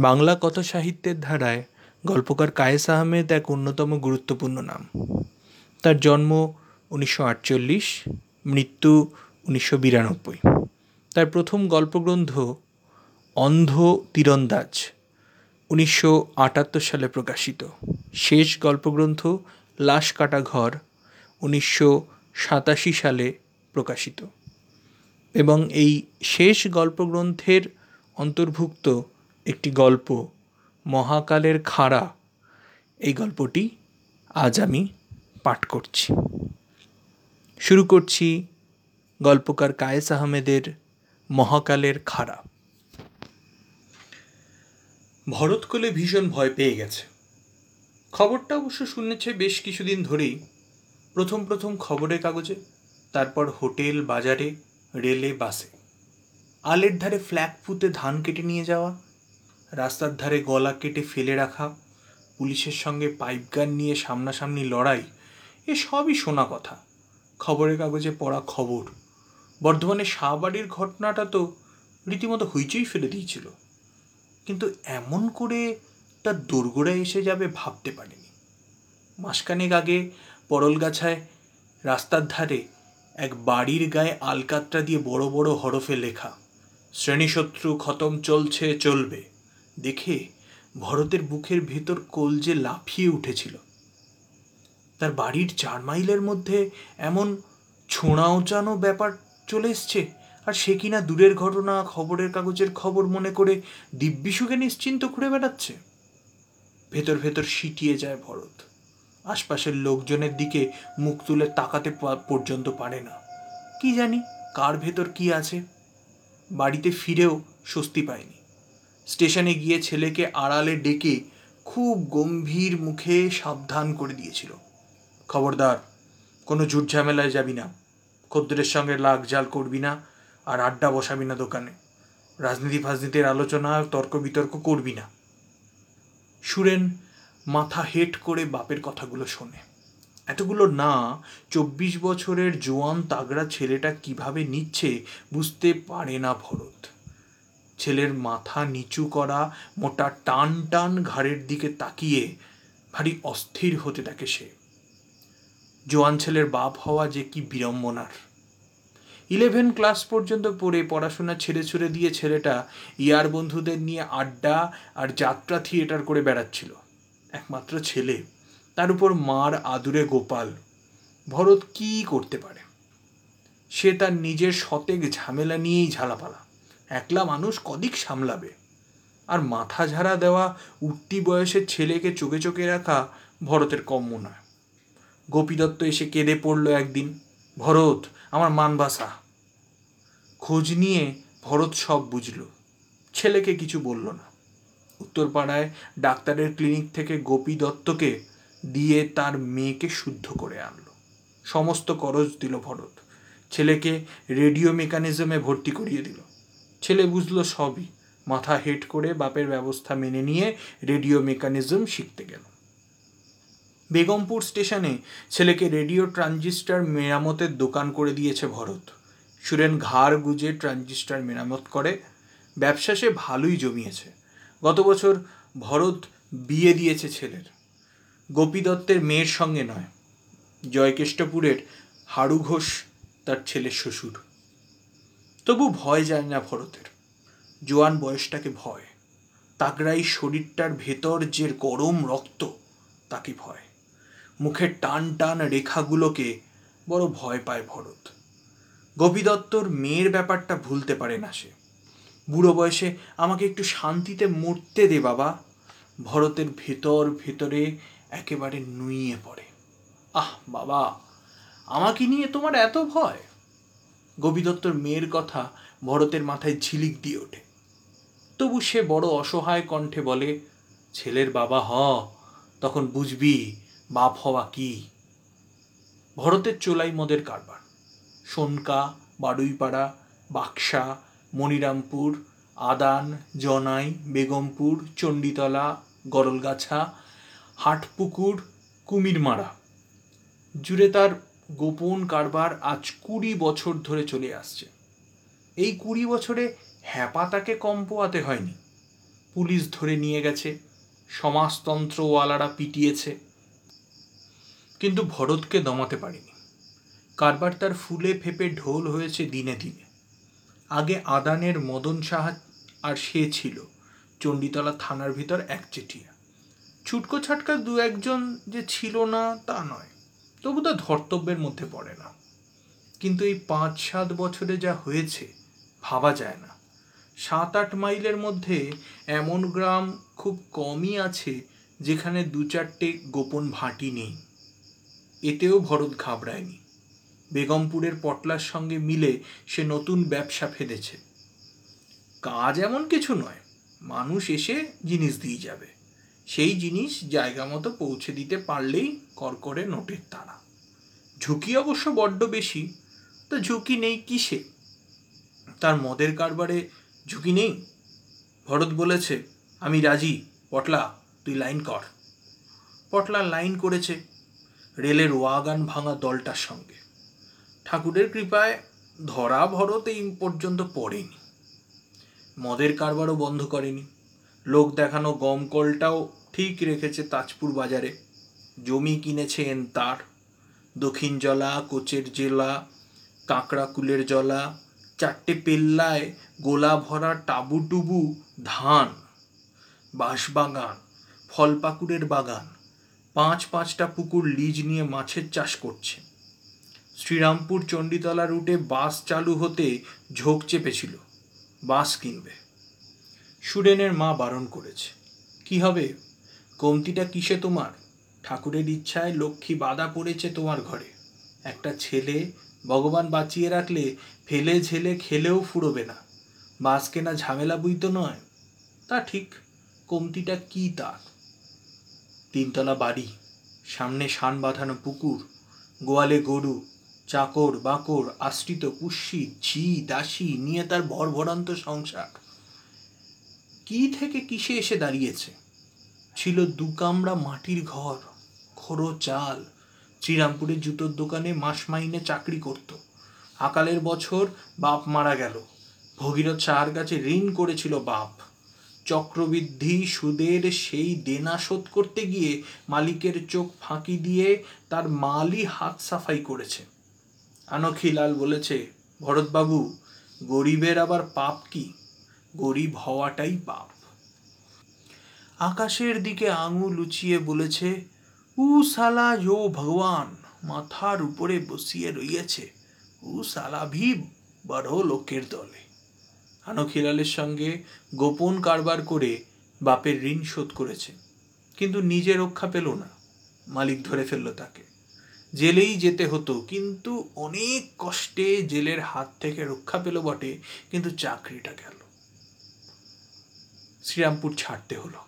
বাংলা কথা সাহিত্যের ধারায় গল্পকার কায়েস আহমেদ এক অন্যতম গুরুত্বপূর্ণ নাম। তার জন্ম উনিশশো আটচল্লিশ, মৃত্যু উনিশশো বিরানব্বই। তার প্রথম গল্পগ্রন্থ অন্ধ তীরন্দাজ উনিশশো আটাত্তর সালে প্রকাশিত। শেষ গল্পগ্রন্থ লাশ কাটা ঘর উনিশশো সাতাশি সালে প্রকাশিত। এবং এই শেষ গল্পগ্রন্থের অন্তর্ভুক্ত একটি গল্প, মহাকালের খাড়া। এই গল্পটি আজ আমি পাঠ করছি। শুরু করছি গল্পকার কায়েস আহমেদের মহাকালের খাড়া। ভরতকলে ভীষণ ভয় পেয়ে গেছে। খবরটা অবশ্য শুনেছে বেশ কিছুদিন ধরেই। প্রথম প্রথম খবরের কাগজে, তারপর হোটেল, বাজারে, রেলে, বাসে। আলের ধারে ফ্ল্যাগ পুঁতে ধান কেটে নিয়ে যাওয়া রাস্তার ধারে গলা কেটে ফেলে রাখা, পুলিশের সঙ্গে পাইপ গান নিয়ে সামনাসামনি লড়াই, এ সবই শোনা কথা। খবরের কাগজে পড়া খবর। বর্ধমানে শাহবাড়ির ঘটনাটা তো রীতিমতো হইচই ফেলে দিয়েছিল। কিন্তু এমন করে তার দোরগোড়ায় এসে যাবে ভাবতে পারিনি। মাসখানেক আগে পরলগাছায় রাস্তার ধারে এক বাড়ির গায়ে আলকাতটা দিয়ে বড় বড় হরফে লেখা, শ্রেণীশত্রু খতম চলছে, চলবে। দেখে ভরতের বুকের ভেতর কলজে লাফিয়ে উঠেছিল। তার বাড়ির চার মাইলের মধ্যে এমন ছোঁড়া ওচানো ব্যাপার চলে এসছে, আর সে কিনা দূরের ঘটনা, খবরের কাগজের খবর মনে করে দিব্যিসুখে নিশ্চিন্ত ঘুরে বেড়াচ্ছে। ভেতর ভেতর সিটিয়ে যায় ভরত। আশপাশের লোকজনের দিকে মুখ তুলে তাকাতে পর্যন্ত পারে না। কি জানি কার ভেতর কি আছে। বাড়িতে ফিরেও স্বস্তি পায়নি। স্টেশনে গিয়ে ছেলেকে আড়ালে ডেকে খুব গম্ভীর মুখে সাবধান করে দিয়েছিল। খবরদার, কোনো ঝুট ঝামেলায় যাবি না। খদ্দের সঙ্গে লাগ জাল করবি না আর আড্ডা বসাবি না দোকানে। রাজনীতি ফাজনীতির আলোচনা তর্ক বিতর্ক করবি না। সুরেন মাথা হেট করে বাপের কথাগুলো শোনে। এতগুলো না, চব্বিশ বছরের জোয়ান তাগড়া ছেলেটা কীভাবে নিচ্ছে বুঝতে পারে না ভরত। ছেলের মাথা নিচু করা, মোটা টান টান ঘাড়ের দিকে তাকিয়ে ভারী অস্থির হতে থাকে সে। জোয়ান ছেলের বাপ হওয়া যে কি বিড়ম্বনার। ইলেভেন ক্লাস পর্যন্ত পড়ে পড়াশোনা ছেড়ে ছুড়ে দিয়ে ছেলেটা ইয়ার বন্ধুদের নিয়ে আড্ডা আর যাত্রা থিয়েটার করে বেড়াচ্ছিল। একমাত্র ছেলে, তার উপর মার আদুরে গোপাল। ভরত কি করতে পারে? সে তার নিজের শতেক ঝামেলা নিয়েই ঝালাপালা। একলা মানুষ কদিক সামলাবে? আর মাথা ঝাড়া দেওয়া উঠতি বয়সের ছেলেকে চোখে চোখে রাখা ভরতের কম্য নয়। গোপীদত্ত এসে কেঁদে পড়ল একদিন, ভরত, আমার মানবাসা খোঁজ নিয়ে ভরত সব বুঝল। ছেলেকে কিছু বলল না। উত্তরপাড়ায় ডাক্তারের ক্লিনিক থেকে গোপী দত্তকে দিয়ে তার মেয়েকে শুদ্ধ করে আনলো। সমস্ত করজ দিল ভরত। ছেলেকে রেডিও মেকানিজমে ভর্তি করিয়ে দিল। ছেলে বুঝলো সবই। মাথা হেট করে বাপের ব্যবস্থা মেনে নিয়ে রেডিও মেকানিজম শিখতে গেল। বেগমপুর স্টেশনে ছেলেকে রেডিও ট্রানজিস্টার মেরামতের দোকান করে দিয়েছে ভরত। সুরেন ঘাড় গুজে ট্রানজিস্টার মেরামত করে। ব্যবসা সে ভালোই জমিয়েছে। গত বছর ভরত বিয়ে দিয়েছে ছেলের। গোপী দত্তের মেয়ের সঙ্গে নয়। জয়কেষ্টপুরের হাড়ু ঘোষ তার ছেলের শ্বশুর। তবু ভয় যায় না ভরতের। জোয়ান বয়সটাকে ভয়। তাগড়াই শরীরটার ভেতর যে গরম রক্ত, তাকে ভয়। মুখের টান টান রেখাগুলোকে বড় ভয় পায় ভরত। গোপীদত্তর মেয়ের ব্যাপারটা ভুলতে পারে না সে। বুড়ো বয়সে আমাকে একটু শান্তিতে মরতে দে বাবা। ভরতের ভেতর ভেতরে একেবারে নুইয়ে পড়ে। আহ বাবা, আমাকে নিয়ে তোমার এত ভয়? গোপীদত্তর মেয়ের কথা ভরতের মাথায় ঝিলিক দিয়ে ওঠে। তবু সে বড় অসহায় কণ্ঠে বলে, ছেলের বাবা হ, তখন বুঝবি বাপ হওয়া কি? ভরতের চোলাই মদের কারবার, সোনকা বাডুইপাড়া বাক্সা, মনিরামপুর, আদান, জনাই, বেগমপুর, চণ্ডীতলা, গরলগাছা, হাটপুকুর, কুমিরমারা। জুড়ে তার গোপন কারবার আজ কুড়ি বছর ধরে চলে আসছে। এই কুড়ি বছরে হ্যাপা তাকে কম পোয়াতে হয়নি। পুলিশ ধরে নিয়ে গেছে, সমাজতন্ত্রওয়ালারা পিটিয়েছে। কিন্তু ভরতকে দমাতে পারেনি। কারবার তার ফুলে ফেপে ঢোল হয়েছে দিনে দিনে। আগে আদানের মদন সাহা আর সে ছিল, চণ্ডীতলা থানার ভিতর একচেটিয়া ছুটকো ছাটকা দু একজন যে ছিল না তা নয়। তবু তা ধর্তব্যের মধ্যে পড়ে না। কিন্তু এই পাঁচ সাত বছরে যা হয়েছে, ভাবা যায় না। সাত আট মাইলের মধ্যে এমন গ্রাম খুব কমই আছে যেখানে দু চারটে গোপন ভাটি নেই। এতেও ভরত ঘাবড়ায়নি। বেগমপুরের পটলার সঙ্গে মিলে সে নতুন ব্যবসা ফেলেছে কাজ এমন কিছু নয়, মানুষ এসে জিনিস দিয়ে যাবে। জিনিস জায়গা মতো পৌঁছে দিতে পারলেই করকরে নোটের তারা। ঝুঁকি অবশ্য বড্ড বেশি, তো ঝুঁকি নেই কিসে? তার মদের কারবারে ঝুঁকি নেই? ভরত বলেছে, আমি রাজি, পটলা, তুই লাইন কর। পটলা লাইন করেছে, রেলের ওয়াগান ভাঙা দলটার সঙ্গে। ঠাকুরের কৃপায় ধরা ভরত এই পর্যন্ত পড়েনি। মদের কারবারও বন্ধ করেনি। লোক দেখানো গমকলটাও ঠিক রেখেছে তাজপুর বাজারে। জমি কিনেছেন তার দক্ষিণ জলা, কোচের জেলা, কাঁকড়াকুলের জলা, চারটে পেল্লায় গোলা ভরা টাবুটুবু ধান, বাঁশবাগান, ফলপাকুড়ের বাগান, পাঁচ পাঁচটা পুকুর লিজ নিয়ে মাছের চাষ করছে। শ্রীরামপুর চণ্ডীতলা রুটে বাস চালু হতে ঝোঁক চেপেছিল, বাস কিনবে। সুরেনের মা বারণ করেছে, কি হবে? কমতিটা কিসে তোমার? ঠাকুরের ইচ্ছায় লক্ষ্মী বাধা পড়েছে তোমার ঘরে। একটা ছেলে ভগবান বাঁচিয়ে রাখলে ফেলে ঝেলে খেলেও ফুরবে না। বাস কেনা ঝামেলা বুই তো নয়। তা ঠিক, কমতিটা কি তার? তিনতলা বাড়ি, সামনে শান বাঁধানো পুকুর, গোয়ালে গরু, চাকর বাকর, আশ্রিত পুষ্যি ঝি, দাসী, নিয়ে তার ভরভরান্ত সংসার। কি থেকে কিসে এসে দাঁড়িয়েছে? ছিল দু কামড়া মাটির ঘর খোড়ো চাল। শ্রীরামপুরের জুতোর দোকানে মাস মাইনে চাকরি করত। আকালের বছর বাপ মারা গেল। ভগীরথ সাহার কাছে ঋণ করেছিল বাপ। চক্রবৃদ্ধি সুদের সেই দেনা শোধ করতে গিয়ে মালিকের চোখ ফাঁকি দিয়ে তার মালই হাত সাফাই করেছে। আনখিলাল বলেছে, ভরতবাবু, গরিবের আবার পাপ কি? গরিব হওয়াটাই পাপ। আকাশের দিকে আঙুল উঁচিয়ে বলেছে, উ সালা যো ভগবান, মাথার উপরে বসিয়ে রইয়াছে। উ সালা ভি বড় লোকের দলে। আনখিলালের সঙ্গে গোপন কারবার করে বাপের ঋণ শোধ করেছে, কিন্তু নিজে রক্ষা পেল না, মালিক ধরে ফেলল তাকে। জেলেই যেতে হতো, কিন্তু অনেক কষ্টে জেলের হাত থেকে রক্ষা পেল বটে, কিন্তু চাকরিটা গেল। শ্রীরামপুর ছাড়তে হলো।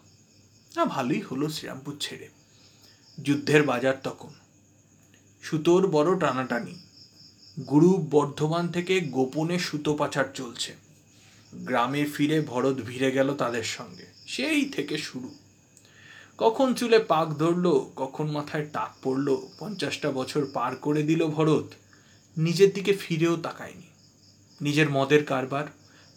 না, ভালোই হলো শ্রীরামপুর ছেড়ে। যুদ্ধের বাজার তখন। সুতোর বড় টানাটানি। গুরু বর্ধমান থেকে গোপনে সুতো পাচার চলছে। গ্রামে ফিরে ভরত ভিড়ে গেল তাদের সঙ্গে। সেই থেকে শুরু। কখন চুলে পাক ধরলো, কখন মাথায় টাক পড়ল, পঞ্চাশটা বছর পার করে দিল ভরত। নিজের দিকে ফিরেও তাকায়নি। নিজের মদের কারবার,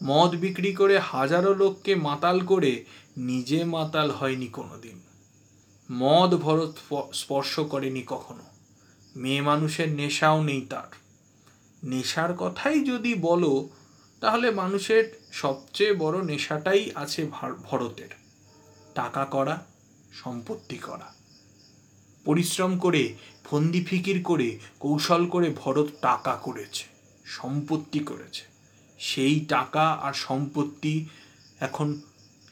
মদ বিক্রি করে হাজারো লোককে মাতাল করে নিজে মাতাল হয়নি কোনোদিন। মদ ভরত স্পর্শ করেনি কখনো। মেয়ে মানুষের নেশাও নেই তার। নেশার কথাই যদি বলো, তাহলে মানুষের সবচেয়ে বড় নেশাটাই আছে ভরতের। টাকা করা, সম্পত্তি করা। পরিশ্রম করে, ফন্দি ফিকির করে, কৌশল করে ভরত টাকা করেছে, সম্পত্তি করেছে। সেই টাকা আর সম্পত্তি এখন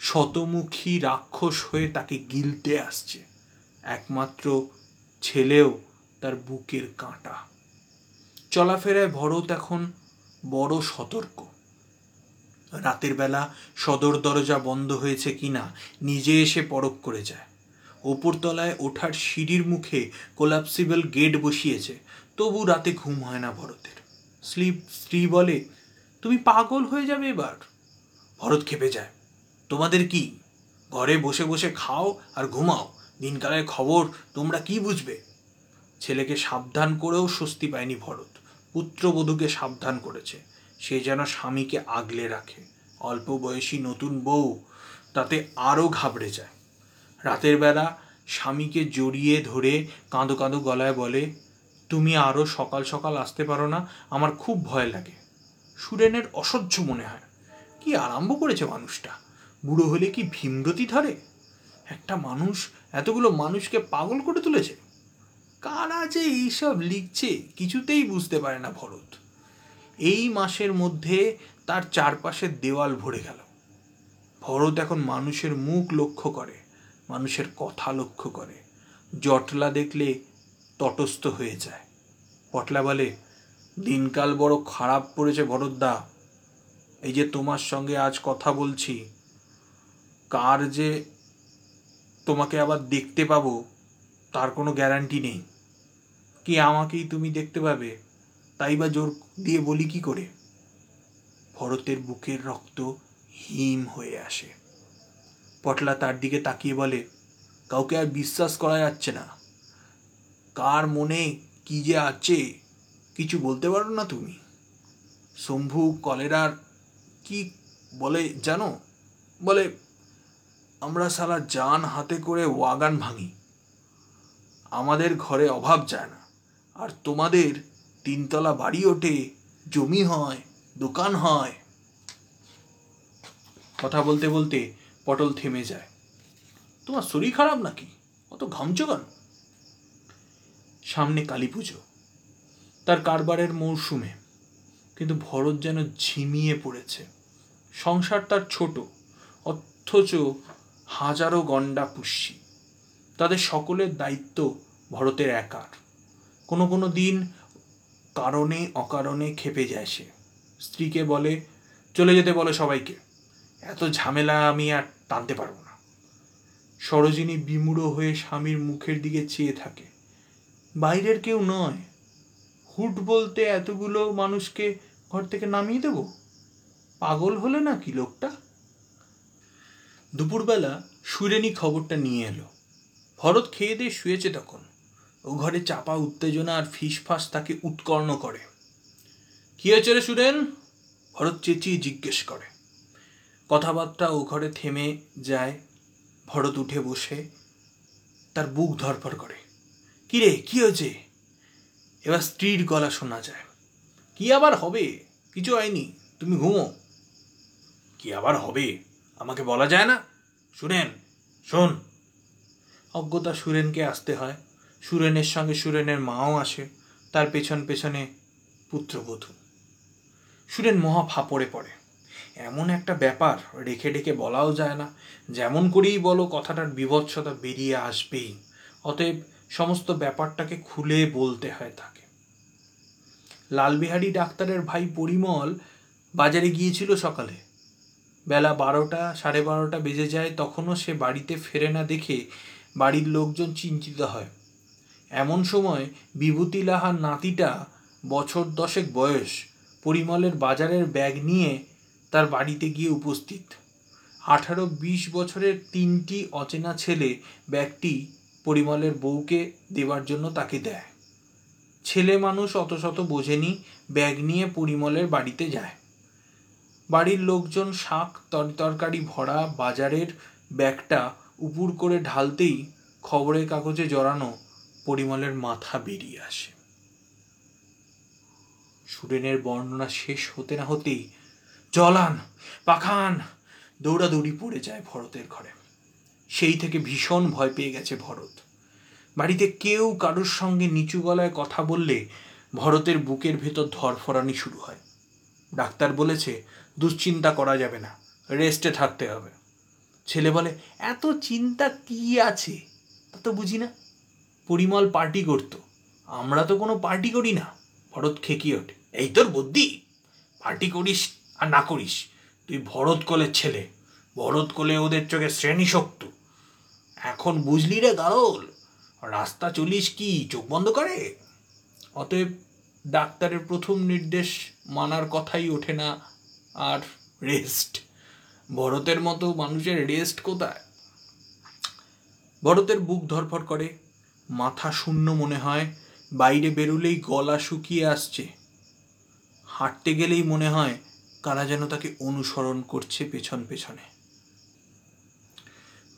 শতমুখী রাক্ষস হয়ে তাকে গিলতে আসছে। একমাত্র ছেলেও তার বুকের কাঁটা। চলাফেরায় ভরত এখন বড় সতর্ক। রাতের বেলা সদর দরজা বন্ধ হয়েছে কিনা নিজে এসে পরখ করে যায়। ওপরতলায় ওঠার সিঁড়ির মুখে কোলাপসিবল গেট বসিয়েছে, তবু রাতে ঘুম হয় না ভরতের। স্লিপ স্ত্রী বলে, তুমি পাগল হয়ে যাবে এবার? ভরত খেপে যায়। তোমাদের কি? ঘরে বসে বসে খাও আর ঘুমাও। দিনকালের খবর তোমরা কি বুঝবে? ছেলেকে সাবধান করেও স্বস্তি পায়নি ভরত। পুত্রবধূকে সাবধান করেছে। সে যেন স্বামীকে আগলে রাখে। অল্প বয়সী নতুন বউ তাতে আরও ঘাবড়ে যায়। রাতের বেলা স্বামীকে জড়িয়ে ধরে কাঁদো কাঁদো গলায় বলে, তুমি আরও সকাল সকাল আসতে পারো না, আমার খুব ভয় লাগে। সুরেনের অসহ্য মনে হয়। কি আরম্ভ করেছে মানুষটা? বুড়ো হলে কি ভীমরতি ধরে? একটা মানুষ এতগুলো মানুষকে পাগল করে তুলেছে? কারা যে এইসব লিখছে কিছুতেই বুঝতে পারে না ভরত। এই মাসের মধ্যে তার চারপাশের দেওয়াল ভরে গেল। ভরত এখন মানুষের মুখ লক্ষ্য করে, মানুষের কথা লক্ষ্য করে। জটলা দেখলে তটস্থ হয়ে যায়। পটলা বলে, দিনকাল বড় খারাপ পড়েছে ভরতদা। এই যে তোমার সঙ্গে আজ কথা বলছি কার যে তোমাকে আবার দেখতে পাবো, তার কোনো গ্যারান্টি নেই। কি আমাকেই তুমি দেখতে পাবে? তাই বা জোর দিয়ে বলি কি করে? ভরতের বুকের রক্ত হিম হয়ে আসে। পটলা তার দিকে তাকিয়ে বলে, কাউকে আর বিশ্বাস করা যাচ্ছে না। কার মনে কি যে আছে, কিছু বলতে পারো না তুমি। শম্ভু, কলেরার কি বলে জানো? বলে আমরা সারা যান হাতে করে ওয়াগান ভাঙি। আমাদের ঘরে অভাব যায় না, আর তোমাদের তিনতলা বাড়ি ওঠে, জমি হয়, দোকান হয়। কথা বলতে বলতে পটল থেমে যায়। তোমার শরীর খারাপ নাকি? অত ঘামছো কেন? সামনে কালী পুজো, তার কারবারের মৌসুমে, কিন্তু ভরত যেন ঝিমিয়ে পড়েছে। সংসার তার ছোট, অথচ হাজারো গন্ডা পুষ্যি। তাদের সকলের দায়িত্ব ভরতের একার। কোনো কোনো দিন কারণে অকারণে খেপে যায় সে। স্ত্রীকে বলে, চলে যেতে বলে সবাইকে। এত ঝামেলা আমি আর টানতে পারব না। সরোজিনী বিমূঢ় হয়ে স্বামীর মুখের দিকে চেয়ে থাকে। বাইরের কেউ নয়। হুট বলতে এতগুলো মানুষকে ঘর থেকে নামিয়ে দেব? পাগল হলে না কি লোকটা? দুপুরবেলা সুরেনি খবরটা নিয়ে এলো। ভরত খেয়ে দিয়ে শুয়েছে তখন। ও ঘরে চাপা উত্তেজনা আর ফিসফাস তাকে উৎকর্ণ করে। কী হয়েছে রে সুরেন? ভরত চেঁচিয়ে জিজ্ঞেস করে। কথাবার্তা ও ঘরে থেমে যায়। ভরত উঠে বসে, তার বুক ধরফর করে। কি রে, কি হয়েছে? এবার স্ত্রীর গলা শোনা যায়। কি আবার হবে? কিছু হয়নি, তুমি ঘুমো। কি আবার হবে? আমাকে বলা যায় না? শুনেন শোন। অজ্ঞতা সুরেনকে আসতে হয়। সুরেনের সঙ্গে সুরেনের মাও আসে। তার পেছন পেছনে পুত্রবধূ। সুরেন মহা ফাপড়ে পড়ে। এমন একটা ব্যাপার রেখে রেখে বলাও যায় না। যেমন করেই বলো, কথাটার বিভৎসতা বেরিয়ে আসবেই। অতএব সমস্ত ব্যাপারটাকে খুলে বলতে হয় তাকে। লালবিহারী ডাক্তারের ভাই পরিমল বাজারে গিয়েছিল সকালে। বেলা বারোটা, সাড়ে বারোটা বেজে যায়, তখনও সে বাড়িতে ফেরে না দেখে বাড়ির লোকজন চিন্তিত হয়। এমন সময় বিভূতি লাহার নাতিটা বছর দশেক বয়স, পরিমলের বাজারের ব্যাগ নিয়ে তার বাড়িতে গিয়ে উপস্থিত। আঠারো বিশ বছরের তিনটি অচেনা ছেলে ব্যাগটি পরিমলের বউকে দেবার জন্য তাকে দেয়। ছেলে মানুষ অত শত বোঝেনি, ব্যাগ নিয়ে পরিমলের বাড়িতে যায়। বাড়ির লোকজন শাক তরকারি ভরা বাজারের ব্যাগটা উপুর করে ঢালতেই খবরের কাগজে জড়ানো পরিমলের মাথা বেরিয়ে আসে। সুরেনের বর্ণনা শেষ হতে না হতেই, জলান, পাখান! দৌড়াদৌড়ি পড়ে যায় ভরতের ঘরে। সেই থেকে ভীষণ ভয় পেয়ে গেছে ভরত। বাড়িতে কেউ কারোর সঙ্গে নিচু গলায় কথা বললে ভরতের বুকের ভেতর ধরফরানি শুরু হয়। ডাক্তার বলেছে, দুশ্চিন্তা করা যাবে না রেস্টে থাকতে হবে। ছেলে বলে, এত চিন্তা কি আছে? তা তো বুঝি না। পরিমল পার্টি করতো। আমরা তো কোনো পার্টি করি না, ভরত খেকিয়ে ওঠে। এই তোর বুদ্ধি, পার্টি করিস আর না করিস। তুই ভরত কোলের ছেলে, ভরত কোলে ওদের চোখে শ্রেণি শক্ত এখন বুঝলি রে গারল, রাস্তা চলিস কি, চোখ বন্ধ করে? অতএব ডাক্তারের প্রথম নির্দেশ মানার কথাই ওঠে না। আর রেস্ট ভরতের মতো মানুষের রেস্ট কোথায়? ভরতের বুক ধরফর করে, মাথা শূন্য মনে হয়, বাইরে বেরোলেই গলা শুকিয়ে আসছে। হাঁটতে গেলেই মনে হয় কারা যেন তাকে অনুসরণ করছে পেছন পেছনে।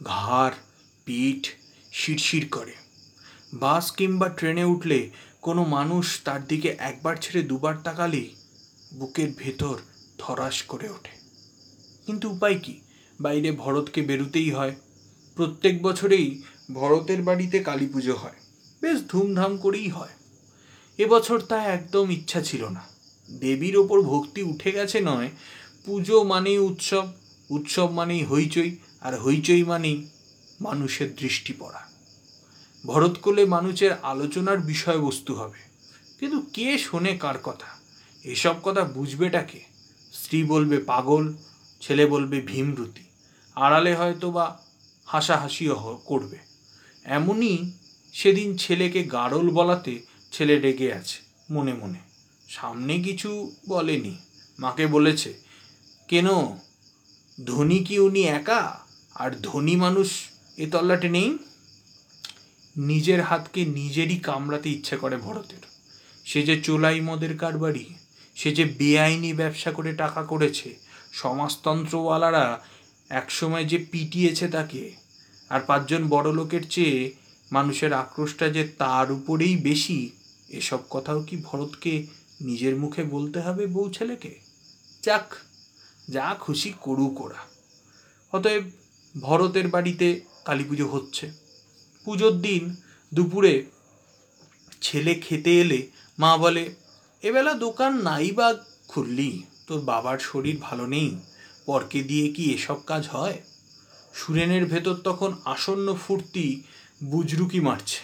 ঘাড়, পিঠ শিরশির করে। বাস কিংবা ট্রেনে উঠলে কোনো মানুষ তার দিকে একবার ছেড়ে দুবার তাকালেই বুকের ভেতর ধরাস করে ওঠে। কিন্তু উপায় কি? বাইরে ভরতকে বেরুতেই হয়। প্রত্যেক বছরেই ভরতের বাড়িতে কালী পুজো হয়। বেশ ধুমধাম করেই হয়। এবছর তা একদম ইচ্ছা ছিল না। দেবীর ওপর ভক্তি উঠে গেছে নয়। পুজো মানেই উৎসব। উৎসব মানেই হইচই। আর হইচই মানেই মানুষের দৃষ্টি পড়া। ভরতকোলে মানুষের আলোচনার বিষয়বস্তু হবে। কিন্তু কে শোনে কার কথা? এসব কথা বুঝবেটা কে? স্ত্রী বলবে পাগল, ছেলে বলবে ভীমরুতি, আড়ালে হয়তো বা হাসাহাসিও করবে। এমনই সেদিন ছেলেকে গাড়ল বলাতে ছেলে ডেকে আছে, মনে মনে। সামনে কিছু বলেনি, মাকে বলেছে, কেন, ধনী কি উনি একা? আর ধনী মানুষ এ তল্লাটে নেই? নিজের হাতকে নিজেরই কামড়াতে ইচ্ছে করে ভরতের। সে যে চোলাই মদের কারবারি, সে যে বেআইনি ব্যবসা করে টাকা করেছে, সমাজতন্ত্রওয়ালারা একসময় যে পিটিয়েছে তাকে, আর পাঁচজন বড় লোকের চেয়ে মানুষের আক্রোশটা যে তার উপরেই বেশি, এসব কথাও কি ভরতকে নিজের মুখে বলতে হবে বউ ছেলেকে? যাক, যা খুশি করুক ওরা। অতএব ভরতের বাড়িতে কালী পুজো হচ্ছে। পুজোর দিন দুপুরে ছেলে খেতে এলে মা বলে, এবেলা দোকান নাই বা খুললি? তোর বাবার শরীর ভালো নেই। পরকে দিয়ে কি এসব কাজ হয়? সুরেনের ভেতর তখন আসন্ন ফুর্তি বুজরুকি মারছে।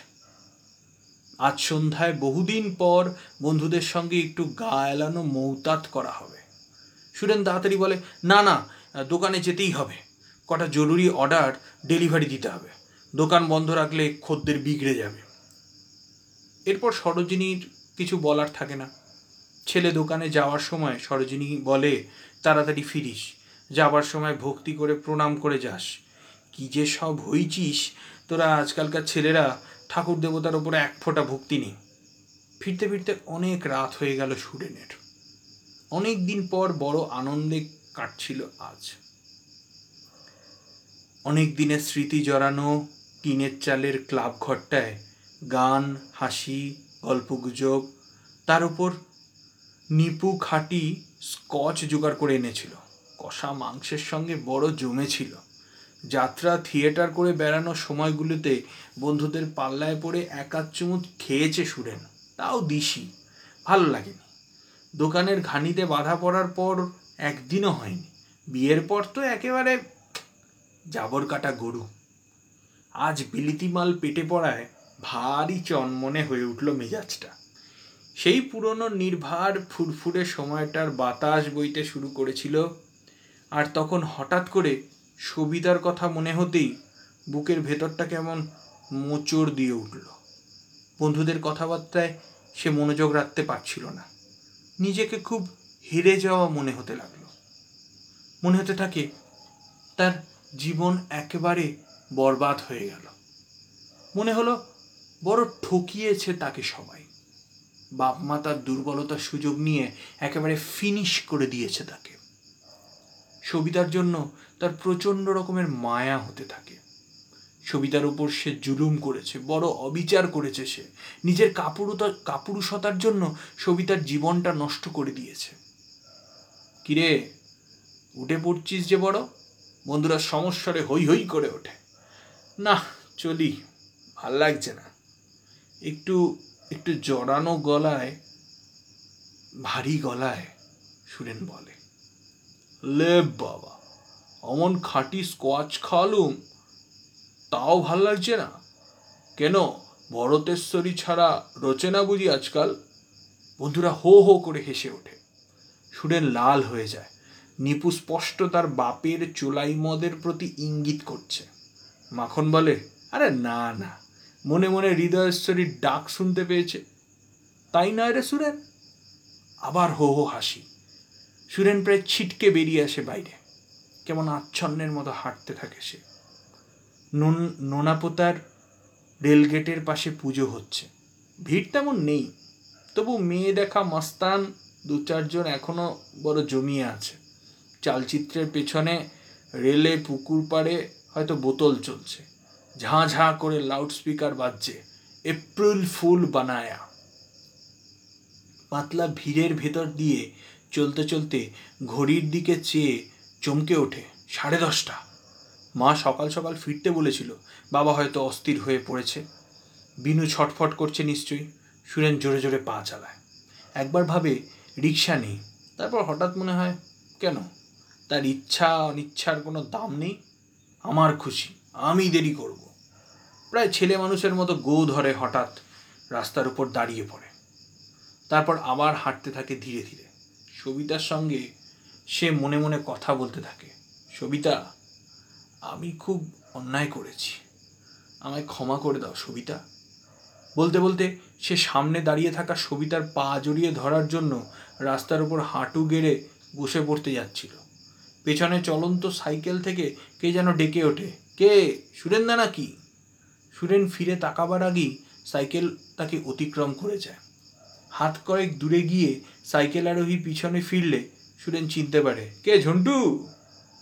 আজ সন্ধ্যায় বহুদিন পর বন্ধুদের সঙ্গে একটু গা এলানো মৌতাত করা হবে। সুরেন তাড়াতাড়ি বলে, না না, দোকানে যেতেই হবে। কটা জরুরি অর্ডার ডেলিভারি দিতে হবে। দোকান বন্ধ রাখলে খদ্দের বিগড়ে যাবে। এরপর সরোজিনীর কিছু বলার থাকে না। ছেলে দোকানে যাওয়ার সময় সরোজিনী বলে, তাড়াতাড়ি ফিরিস, যাবার সময় ভক্তি করে প্রণাম করে যাস। কি যে সব হইছিস, তোরা আজকালকার ছেলেরা ঠাকুর দেবতার ওপরে এক ফোঁটা ভক্তি নেই ফিরতে ফিরতে অনেক রাত হয়ে গেল সুরেনের। অনেক দিন পর বড় আনন্দে কাটছিল আজ। অনেক দিনের স্মৃতি জড়ানো টিনের চালের ক্লাব ঘরটায় গান, হাসি, গল্পগুজব, তার উপর নিপু খাটি স্কচ জোগাড় করে এনেছিল। কষা মাংসের সঙ্গে বড় জমেছিল। যাত্রা থিয়েটার করে বেড়ানোর সময়গুলোতে বন্ধুদের পাল্লায় পড়ে এক আধ চুমুট খেয়েছে সুরেন। তাও দিশি, ভালো লাগেনি। দোকানের ঘানিতে বাধা পড়ার পর একদিনও হয়নি। বিয়ের পর তো একেবারে জাবর কাটা গরু। আজ বিলিতি মাল পেটে পড়ায় ভারী চনমনে হয়ে উঠল মেজাজটা। সেই পুরনো নির্ভার ফুরফুরে সময়টার বাতাস বইতে শুরু করেছিল আর তখন হঠাৎ করে সবিতার কথা মনে হতেই বুকের ভেতরটা কেমন মোচড় দিয়ে উঠল। বন্ধুদের কথাবার্তায় সে মনোযোগ রাখতে পারছিল না। নিজেকে খুব হেরে যাওয়া মনে হতে লাগল। মনে হতে থাকে, তার জীবন একেবারে বরবাদ হয়ে গেল। মনে হলো বড় ঠকিয়েছে তাকে সবাই। বাপ মা তার দুর্বলতার সুযোগ নিয়ে একেবারে ফিনিশ করে দিয়েছে তাকে। সবিতার জন্য তার প্রচণ্ড রকমের মায়া হতে থাকে। সবিতার উপর সে জুলুম করেছে, বড় অবিচার করেছে সে। নিজের কাপুরুতা, কাপুরুষতার জন্য সবিতার জীবনটা নষ্ট করে দিয়েছে। কিরে, উঠে পড়ছিস যে বড়? বন্ধুরা সমস্যারে হই হই করে ওঠে। না, চলি, ভালো লাগছে না। একটু একটু জড়ানো গলায়, ভারী গলায় সুরেন বলে, লে বাবা, অমন খাঁটি স্কোয়াচ খাওয়ালুম, তাও ভালো লাগছে না? কেন, ভরতেশ্বরী ছাড়া রচে না বুঝি আজকাল? বন্ধুরা হো হো করে হেসে ওঠে। সুরেন লাল হয়ে যায়। নিপু স্পষ্ট তার বাপের চোলাই মদের প্রতি ইঙ্গিত করছে। মাখন বলে? আরে না না। মনে মনে হৃদয়েশ্বরীর ডাক শুনতে পেয়েছে। তাই নয় রে সুরেন? আবার হো হো হাসি। সুরেন প্রায় ছিটকে বেরিয়ে আসে বাইরে। কেমন আচ্ছন্নের মতো হাঁটতে থাকে সে। নুন, নোনাপোতার রেলগেটের পাশে পুজো হচ্ছে। ভিড় তেমন নেই। তবু মেয়ে দেখা মস্তান দু চারজন এখনও বড় জমিয়ে আছে। চালচিত্রের পেছনে রেলে, পুকুর পাড়ে হয়তো বোতল চলছে। ঝাঁ ঝাঁ করে লাউড স্পিকার বাজছে। এপ্রিল ফুল বানায়া। পাতলা ভিড়ের ভেতর দিয়ে চলতে চলতে ঘড়ির দিকে চেয়ে চমকে ওঠে সাড়ে দশটা। মা সকাল সকাল ফিরতে বলেছিল, বাবা হয়তো অস্থির হয়ে পড়েছে। বিনু ছটফট করছে নিশ্চয়ই। সুরেন জোরে জোরে পা চালায়। একবার ভাবে, রিক্সা নেই। তারপর হঠাৎ মনে হয়, কেন? তার ইচ্ছা অনিচ্ছার কোনো দাম নেই। আমার খুশি, আমি দেরি করব। প্রায় ছেলে মানুষের মতো গো ধরে হঠাৎ রাস্তার উপর দাঁড়িয়ে পড়ে। তারপর আবার হাঁটতে থাকে ধীরে ধীরে। সবিতার সঙ্গে সে মনে মনে কথা বলতে থাকে। সবিতা, আমি খুব অন্যায় করেছি। আমায় ক্ষমা করে দাও সবিতা। বলতে বলতে সে সামনে দাঁড়িয়ে থাকা সবিতার পা জড়িয়ে ধরার জন্য রাস্তার উপর হাঁটু গেড়ে বসে পড়তে যাচ্ছিল। পেছনে চলন্ত সাইকেল থেকে কে যেন ডেকে ওঠে। কে? সুরেন্দা নাকি? সুরেন ফিরে তাকাবার আগেই সাইকেল তাকে অতিক্রম করে যায় হাত কয়েক দূরে গিয়ে সাইকেল আরোহী পিছনে ফিরলে সুরেন চিনতে পারে, কে ঝন্টু?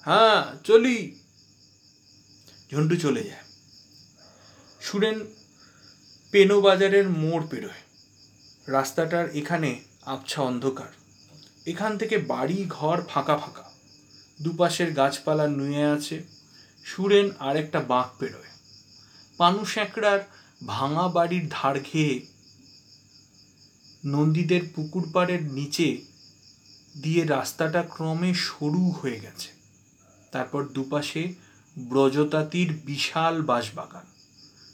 হ্যাঁ চলি। ঝন্টু চলে যায়। সুরেন পেনো বাজারের মোড় পেরোয়। রাস্তাটার এখানে আবছা অন্ধকার। এখান থেকে বাড়ি, ঘর ফাঁকা ফাঁকা। দুপাশের গাছপালা নুয়ে আছে, সুরেন আর একটা বাঁক পেরোয়। পানু স্যাঁকড়ার ভাঙা বাড়ির ধার ঘেয়ে নন্দীদের পুকুর পাড়ের নিচে দিয়ে রাস্তাটা ক্রমে সরু হয়ে গেছে। তারপর দুপাশে ব্রজতাতির বিশাল বাঁশবাগান।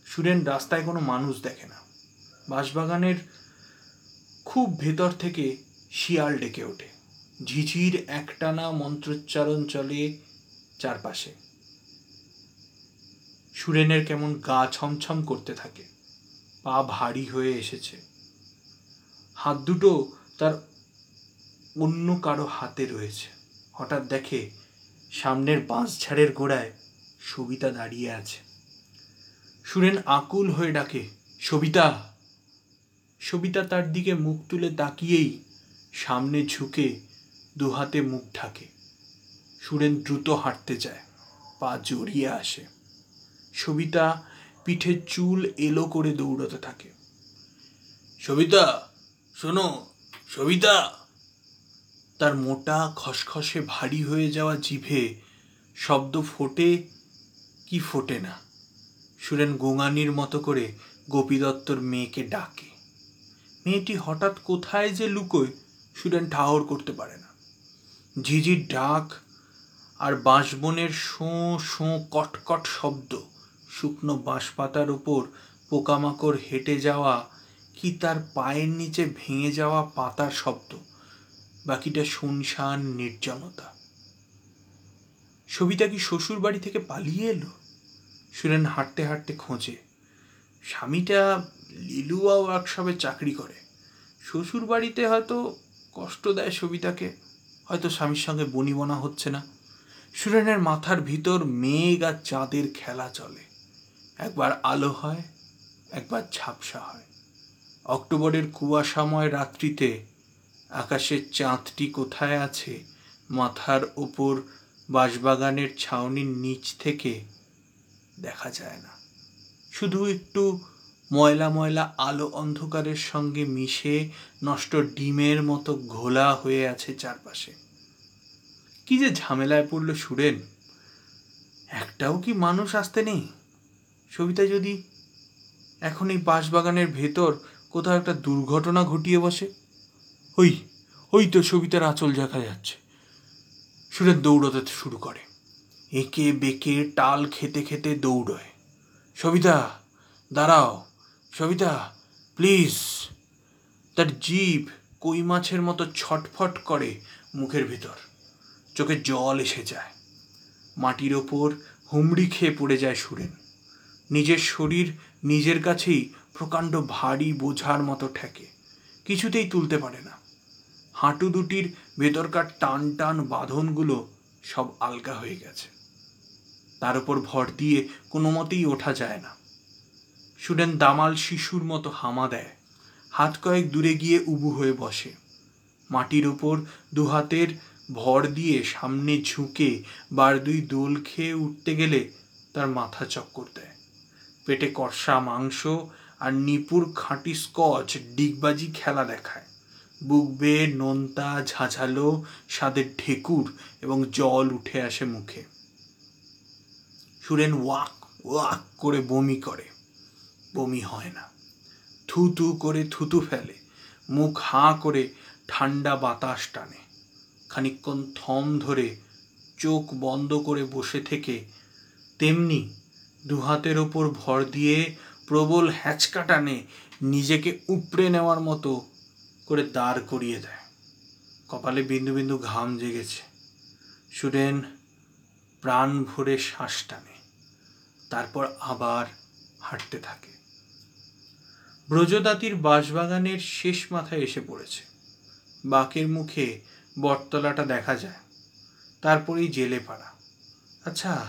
সুরেন রাস্তায় কোনো মানুষ দেখে না। বাঁশবাগানের খুব ভেতর থেকে শিয়াল ডেকে ওঠে। ঝিঝির একটানা মন্ত্রোচ্চারণ চলে চারপাশে। সুরেনের কেমন গা ছমছম করতে থাকে, পা ভারী হয়ে এসেছে। হাত দুটো তার অন্য কারও হাতে রয়েছে। হঠাৎ দেখে সামনের বাঁশ বাঁশঝাড়ের গোড়ায় সবিতা দাঁড়িয়ে আছে। সুরেন আকুল হয়ে ডাকে, সবিতা! সবিতা তার দিকে মুখ তুলে তাকিয়েই সামনে ঝুঁকে দুহাতে মুখ ঢাকে। সুরেন দ্রুত হাঁটতে যায় পা জড়িয়ে আসে। সবিতা পিঠের চুল এলো করে দৌড়তে থাকে। সবিতা শোনো সবিতা! তার মোটা খসখসে ভারী হয়ে যাওয়া জিভে শব্দ ফোটে কি ফোটে না। সুরেন গোঙানির মতো করে গোপী দত্তর মেয়েকে ডাকে। মেয়েটি হঠাৎ কোথায় যে লুকোয় সুরেন ঠাহর করতে পারে না। ঝিঝির ডাক আর বাঁশবনের শোঁ শোঁ কটকট শব্দ। শুকনো বাঁশপাতার উপর পোকামাকড় হেঁটে যাওয়া কি তার পায়ের নিচে ভেঙে যাওয়া পাতার শব্দ? বাকিটা শুনশান নির্জনতা। সবিতা কি শ্বশুর বাড়ি থেকে পালিয়ে এলো? সুরেন হাঁটতে হাঁটতে খোঁজে। স্বামীটা লিলুয়া ওয়ার্কশপে চাকরি করে। শ্বশুর বাড়িতে হয়তো কষ্ট দেয় সবিতাকে। হয়তো স্বামীর সঙ্গে বনিবনা হচ্ছে না। সুরেনের মাথার ভিতর মেঘ আর চাঁদের খেলা চলে। একবার আলো হয়, একবার ঝাপসা হয়। অক্টোবরের কুয়াশাময় রাত্রিতে আকাশের চাঁদটি কোথায় আছে? মাথার ওপর বাঁশবাগানের ছাউনির নিচ থেকে দেখা যায় না। শুধু একটু ময়লা ময়লা আলো অন্ধকারের সঙ্গে মিশে নষ্ট ডিমের মতো ঘোলা হয়ে আছে চারপাশে। কি যে ঝামেলায় পড়ল সুরেন। একটাও কি মানুষ আসতে নেই? সবিতা যদি এখন এই বাঁশবাগানের ভেতর কোথাও একটা দুর্ঘটনা ঘটিয়ে বসে। ওই ওই তো সবিতার আঁচল দেখা যাচ্ছে। সুরেন দৌড়তে শুরু করে। এঁকে বেঁকে টাল খেতে খেতে দৌড়য়। সবিতা, দাঁড়াও। সবিতা প্লিজ তার জীব কই মাছের মতো ছটফট করে মুখের ভিতর। চোখে জল এসে যায়। মাটির ওপর হুমড়ি খেয়ে পড়ে যায় সুরেন। নিজের শরীর নিজের কাছেই প্রকাণ্ড ভারী বোঝার মতো ঠেকে। কিছুতেই তুলতে পারে না। হাঁটু দুটির ভেতরকার টান টান বাঁধনগুলো সব আলগা হয়ে গেছে। তার উপর ভর দিয়ে কোনো মতেই ওঠা যায় না। সুরেন দামাল শিশুর মতো হামা দেয়। হাত কয়েক দূরে গিয়ে উবু হয়ে বসে। মাটির ওপর দুহাতের ভর দিয়ে সামনে ঝুঁকে বার দুই দোল খেয়ে উঠতে গেলে তার মাথা চক্কর দেয়। পেটে কষা মাংস আর নিপুর খাঁটি স্কচ ডিগবাজি খেলা দেখায়। বুক বেয়ে নোনতা ঝাঁঝালো স্বাদের ঢেকুর এবং জল উঠে আসে মুখে। সুরেন ওয়াক ওয়াক করে বমি করে। বমি হয় না। থু থু করে থুতু ফেলে, মুখ হাঁ করে ঠান্ডা বাতাস টানে। খানিকক্ষণ থম ধরে চোখ বন্ধ করে বসে থেকে তেমনি দুহাতের ওপর ভর দিয়ে প্রবল হ্যাচকা টানে নিজেকে উপড়ে নেওয়ার মতো করে দাঁড় করিয়ে দেয়। কপালে বিন্দু বিন্দু ঘাম জেগেছে। সুরেন প্রাণ ভরে শ্বাস টানে। তারপর আবার হাঁটতে থাকে। ব্রজদাতির বাঁশবাগানের শেষ মাথায় এসে পড়েছে। বাকের মুখে বটতলাটা দেখা যায়, তারপরেই জেলে পাড়া। আচ্ছা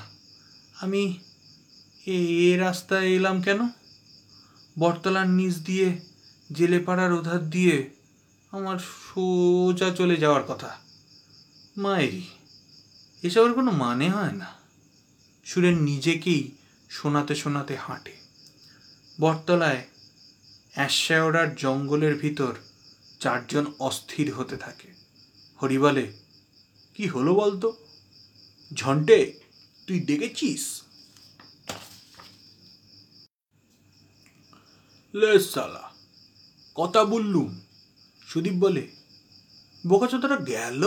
আমি এ রাস্তায় এলাম কেন? বটতলার নিচ দিয়ে, জেলে পাড়ার ওধার দিয়ে আমার সোজা চলে যাওয়ার কথা। মায়েরি, এসবের কোনো মানে হয় না। সুরেন নিজেকেই শোনাতে শোনাতে হাঁটে। বটতলায় অ্যাশ্যাওড়ার জঙ্গলের ভিতর চারজন অস্থির হতে থাকে। হরি বলে, কি হলো বলতো? ঝন্টে, তুই দেখেছিস সালা, কথা বললুম। সুদীপ বলে, বোকাচোদাটা গেল?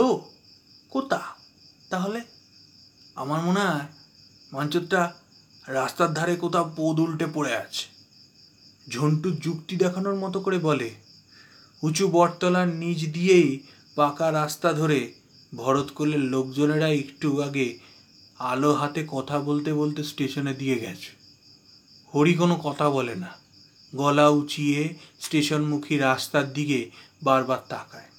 কোথা? তাহলে? আমার মনে হয়, মাঞ্চরটা রাস্তার ধারে কোথাও পদ উল্টে পড়ে আছে। ঝন্টু যুক্তি দেখানোর মতো করে বলে, উঁচু বটতলার নিচ দিয়েই পাকা রাস্তা ধরে ভরতকুলের লোকজনেরা একটু আগে আলো হাতে কথা বলতে বলতে স্টেশনে দিয়ে গেছে। হরি কোনো কথা বলে না। গলা উঁচিয়ে স্টেশনমুখী রাস্তার দিকে বারবার তাকায়।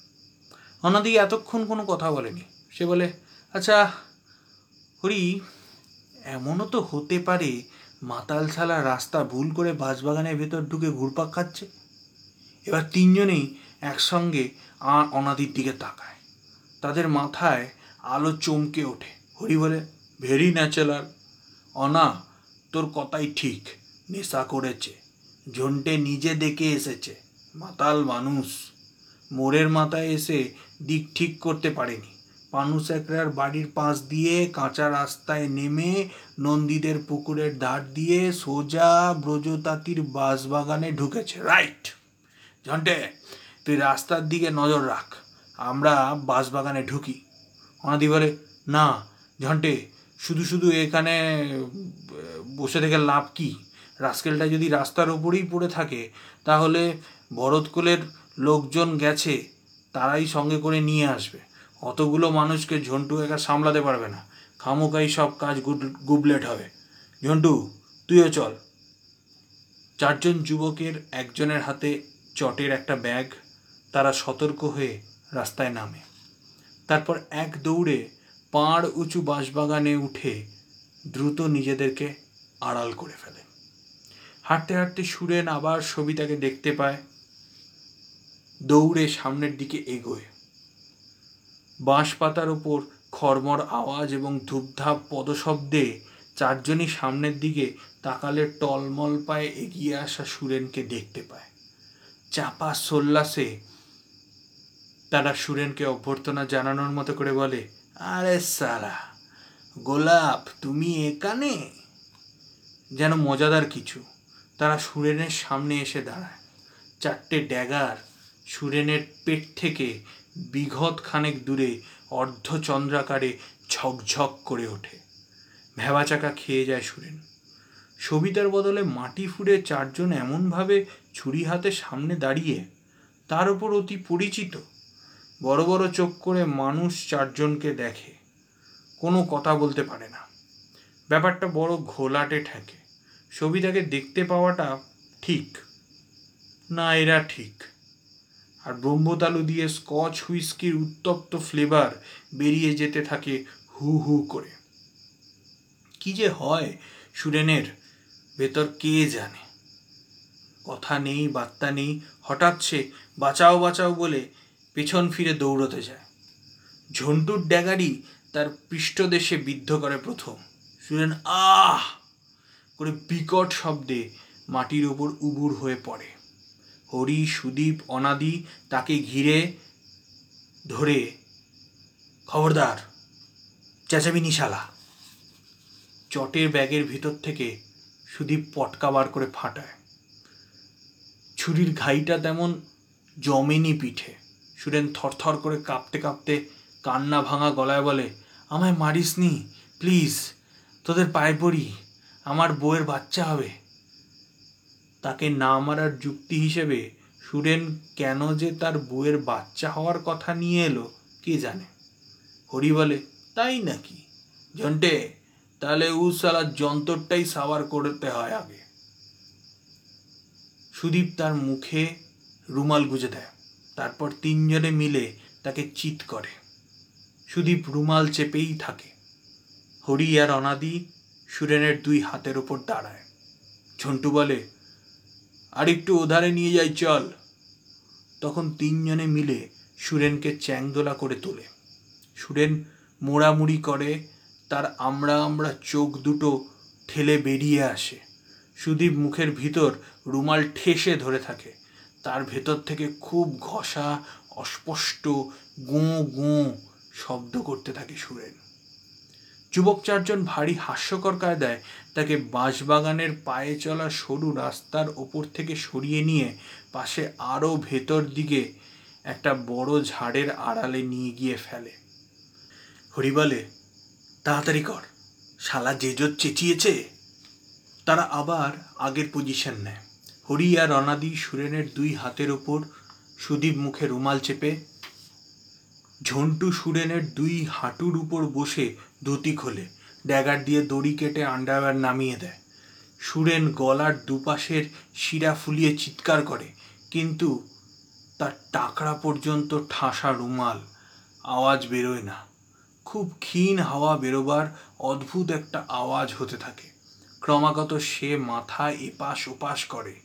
অনাদি এতক্ষণ কোনো কথা বলেনি। সে বলে আচ্ছা হরি, এমনও তো হতে পারে মাতাল ছালা রাস্তা ভুল করে বাঁশবাগানের ভেতর ঢুকে ঘুরপাক খাচ্ছে। এবার তিনজনেই একসঙ্গে আর অনাদির দিকে তাকায়। তাদের মাথায় আলো চমকে ওঠে। হরি বলে, ভেরি ন্যাচারাল। অনা, তোর কথাই ঠিক। নেশা করেছে। ঝন্টে নিজে দেখে এসেছে। মাতাল মানুষ। মোড়ের মাথায় এসে দিক ঠিক করতে পারেনি। পানুস একরার বাড়ির পাশ দিয়ে কাঁচা রাস্তায় নেমে নন্দীদের পুকুরের ধার দিয়ে সোজা ব্রজতাতির বাঁশবাগানে ঢুকেছে। রাইট ঝন্টে, তুই রাস্তার দিকে নজর রাখ। আমরা বাঁশবাগানে ঢুকি। অনাদি বলে, না, ঝন্টে, শুধু শুধু এখানে, বসে থেকে লাভ কি? রাস্কেলটা যদি রাস্তার ওপরেই পড়ে থাকে, তাহলে ভরতকুলের লোকজন গেছে, তারাই সঙ্গে করে নিয়ে আসবে। অতগুলো মানুষকে ঝন্টু একা সামলাতে পারবে না। খামোকাই সব কাজ গুবলেট হবে। ঝন্টু, তুইও চল। চারজন যুবকের একজনের হাতে চটের একটা ব্যাগ, তারা সতর্ক হয়ে রাস্তায় নামে। তারপর এক দৌড়ে পাড় উঁচু বাঁশবাগানে উঠে দ্রুত নিজেদেরকে আড়াল করে ফেলে। হাঁটতে হাঁটতে সুরেন আবার সবিতাকে দেখতে পায়। দৌড়ে সামনের দিকে এগোয়। বাঁশ পাতার ওপর খরমর আওয়াজ এবং ধূপধাপ পদশব্দে চারজনই সামনের দিকে তাকালে টলমল পায়ে এগিয়ে আসা সুরেনকে দেখতে পায়। চাপা সোল্লাসে তারা সুরেনকে অভ্যর্থনা জানানোর মতো করে বলে, আরে সারা গোলাপ, তুমি এখানে? যেন মজাদার কিছু। তারা সুরেনের সামনে এসে দাঁড়ায়। চারটে ড্যাগার সুরেনের পেট থেকে বিঘত খানেক দূরে অর্ধচন্দ্রাকারে ঝকঝক করে ওঠে। ভেবা চাকা খেয়ে যায় সুরেন। সবিতার বদলে মাটি ফুড়ে চারজন এমনভাবে ছুরি হাতে সামনে দাঁড়িয়ে তার ওপর অতি পরিচিত বড় বড় চোখ করে মানুষ চারজনকে দেখে। কোনো কথা বলতে পারে না। ব্যাপারটা বড় ঘোলাটে ঠেকে। সবিতাকে দেখতে পাওয়াটা ঠিক, না এরা ঠিক। আর ব্রহ্মতালু দিয়ে স্কচ, হুইস্কির উত্তপ্ত ফ্লেভার বেরিয়ে যেতে থাকে হু হু করে। কি যে হয় সুরেনের, ভেতর কে জানে? কথা নেই, বার্তা নেই, হঠাৎ সে বাঁচাও বাঁচাও বলে পেছন ফিরে দৌড়তে যায়। ঝন্টুর ড্যাগারি তার পৃষ্ঠদেশে বিদ্ধ করে প্রথম। সুরেন আহ! করে বিকট শব্দে মাটির ওপর উবুর হয়ে পড়ে। হরি, সুদীপ, অনাদি তাকে ঘিরে ধরে। খবরদার, চেঁচাবি নিশালা। চটের ব্যাগের ভিতর থেকে সুদীপ পটকা বার করে ফাটায়। ছুরির ঘাইটা তেমন জমেনি পিঠে। সুরেন থরথর করে কাঁপতে কাঁপতে কান্না ভাঙা গলায় বলে, আমায় মারিস নি প্লিজ, তোদের পায়ে পড়ি, আমার বউয়ের বাচ্চা হবে। তাকে না মারার যুক্তি হিসেবে সুরেন কেন যে তার বউয়ের বাচ্চা হওয়ার কথা নিয়ে এলো, কে জানে? হরি বলে, তাই নাকি? জন্টে, তাহলে উ সালা যন্ত্রটাই সাবার করতে হয় আগে। সুদীপ তার মুখে রুমাল গুজে দেয়, তারপর তিনজনে মিলে তাকে চিত করে। সুদীপ রুমাল চেপেই থাকে। হরি আর অনাদি সুরেনের দুই হাতের ওপর দাঁড়ায়। ঝন্টু বলে আর একটু ওধারে নিয়ে যাই, চল। তখন তিনজনে মিলে সুরেনকে চ্যাংদোলা করে তোলে। সুরেন মোড়ামুড়ি করে, তার আমরা আমরা চোখ দুটো ঠেলে বেরিয়ে আসে। সুদীপ মুখের ভিতর রুমাল ঠেসে ধরে থাকে। তার ভেতর থেকে খুব ঘষা, অস্পষ্ট গোঁ গোঁ শব্দ করতে থাকে সুরেন। যুবক চারজন ভারী হাস্যকর কায়দায় তাকে বাঁশবাগানের পায়ে চলা সরু রাস্তার ওপর থেকে সরিয়ে নিয়ে পাশে আরও ভেতর দিকে একটা বড় ঝাড়ের আড়ালে নিয়ে গিয়ে ফেলে। হরি বলে, তাড়াতাড়ি কর, শালা জেজত চেঁচিয়েছে। তারা আবার আগের পজিশন নেয়। হরি আর অনাদি সুরেনের দুই হাতের ওপর সুদীপ মুখে রুমাল চেপে, ঝন্টু সুরেনের দুই হাঁটুর উপর বসে ধুতি খোলে, ড্যাগার দিয়ে দড়ি কেটে আন্ডারওয়্যার নামিয়ে দেয়। সুরেন গলার দুপাশের শিরা ফুলিয়ে চিৎকার করে, কিন্তু তার টাকরা পর্যন্ত ঠাসা রুমাল, আওয়াজ বেরোয় না। খুব ক্ষীণ হাওয়া বেরোবার অদ্ভুত একটা আওয়াজ হতে থাকে। ক্রমাগত সে মাথা এপাশ ওপাশ করে,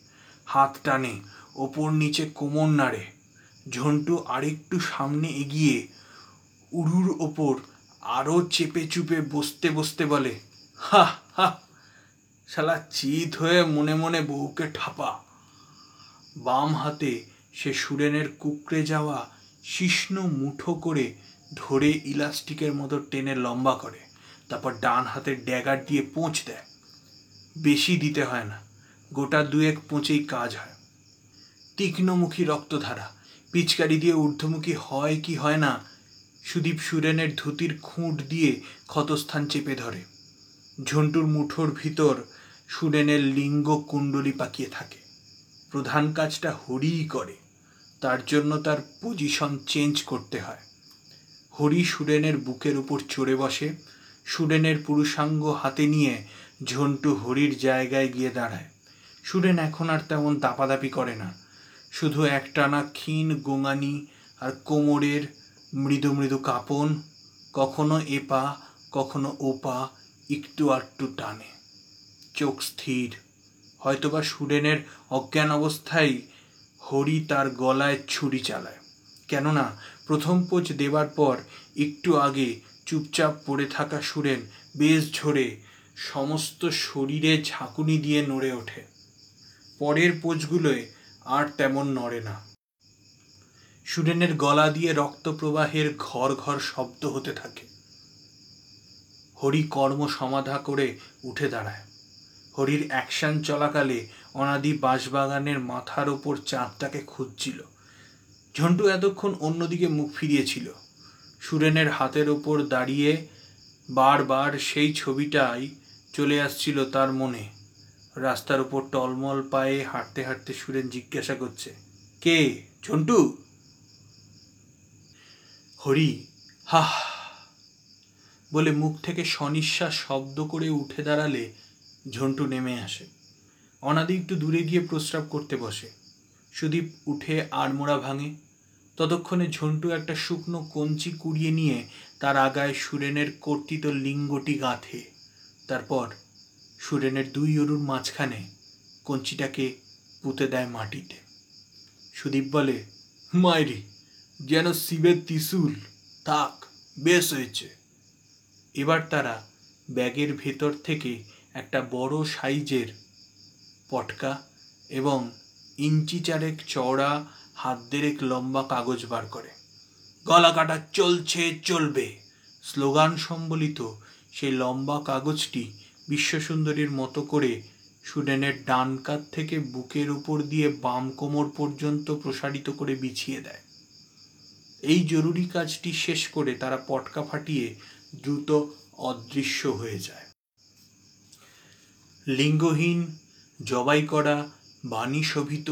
হাত টানে, ওপর নিচে কোমর নাড়ে। ঝন্টু আরেকটু সামনে এগিয়ে উড়ুর ওপর আরও চেপে চুপে বসতে বসতে বলে, হা হা, শালা চিত হয়ে মনে মনে বউকে ঠাপা। বাম হাতে সে সুরেনের কুকড়ে যাওয়া শিষ্ণ মুঠো করে ধরে ইলাস্টিকের মতো টেনে লম্বা করে, তারপর ডান হাতের ড্যাগার দিয়ে পোঁচ দেয়। বেশি দিতে হয় না, গোটা দুয়েক পোঁচেই কাজ হয়। তীক্ষ্ণমুখী রক্তধারা, পিচকারি দিয়ে ঊর্ধ্বমুখী হয় কি হয় না সুদীপ সুরেনের ধুতির খুঁট দিয়ে ক্ষতস্থান চেপে ধরে। ঝন্টুর মুঠোর ভিতর সুরেনের লিঙ্গ কুণ্ডলি পাকিয়ে থাকে। প্রধান কাজটা হরিই করে, তার জন্য তার পজিশন চেঞ্জ করতে হয়। হরি সুরেনের বুকের উপর চড়ে বসে, সুরেনের পুরুষাঙ্গ হাতে নিয়ে ঝন্টু হরির জায়গায় গিয়ে দাঁড়ায়। সুরেন এখন আর তেমন দাপাদাপি করে না, শুধু একটানা ক্ষীণ গোঙানি আর কোমরের মৃদু মৃদু কাঁপন, কখনো এপা কখনো ওপা একটু আটটু টানে। চোখ স্থির। হয়তোবা সুরেনের অজ্ঞান অবস্থায় হরি তার গলায় ছুরি চালায়। কেননা, প্রথম পোচ দেবার পর একটু আগে চুপচাপ পড়ে থাকা সুরেন বেশ ঝরে সমস্ত শরীরে ঝাঁকুনি দিয়ে নড়ে ওঠে। পরের পোচগুলোয় আর তেমন নড়ে না। সুরেনের গলা দিয়ে রক্ত প্রবাহের ঘর ঘর শব্দ হতে থাকে। হরি কর্ম সমাধা করে উঠে দাঁড়ায়। হরির অ্যাকশন চলাকালে অনাদি বাঁশবাগানের মাথার ওপর চাঁদটাকে খুঁজছিল। ঝন্টু এতক্ষণ অন্যদিকে মুখ ফিরিয়েছিল। সুরেনের হাতের ওপর দাঁড়িয়ে বারবার সেই ছবিটাই চলে আসছিল তার মনে। রাস্তার উপর টলমল পায়ে হাঁটতে হাঁটতে সুরেন জিজ্ঞাসা করছে, কে? ঝন্টু? হরি হা বলে মুখ থেকে সনিশ্বাস শব্দ করে উঠে দাঁড়ালে ঝন্টু নেমে আসে। অনাদি একটু দূরে গিয়ে প্রস্রাব করতে বসে। সুদীপ উঠে আড়মোড়া ভাঙে। ততক্ষণে ঝন্টু একটা শুকনো কঞ্চি কুড়িয়ে নিয়ে তার আগায় সুরেনের কর্তিত লিঙ্গটি গাঁথে। তারপর সুরেনের দুই অরুর মাঝখানে কঞ্চিটাকে পুঁতে দেয় মাটিতে। সুদীপ বলে, মাইরি যেন শিবের ত্রিশূল থাক, বেশ হয়েছে। এবার তারা ব্যাগের ভেতর থেকে একটা বড় সাইজের পটকা এবং ইঞ্চি চারেক চওড়া, হাত দেড়েক লম্বা কাগজ বার করে। গলা কাটা চলছে, চলবে। স্লোগান সম্বলিত সেই লম্বা কাগজটি বিশ্বসুন্দরীর মতো করে সুডেনের ডান কাত থেকে বুকের উপর দিয়ে বাম কোমর পর্যন্ত প্রসারিত করে বিছিয়ে দেয়। এই জরুরি কাজটি শেষ করে তারা পটকা ফাটিয়ে দ্রুত অদৃশ্য হয়ে যায়। লিঙ্গহীন, জবাই করা, বাণী শোভিত,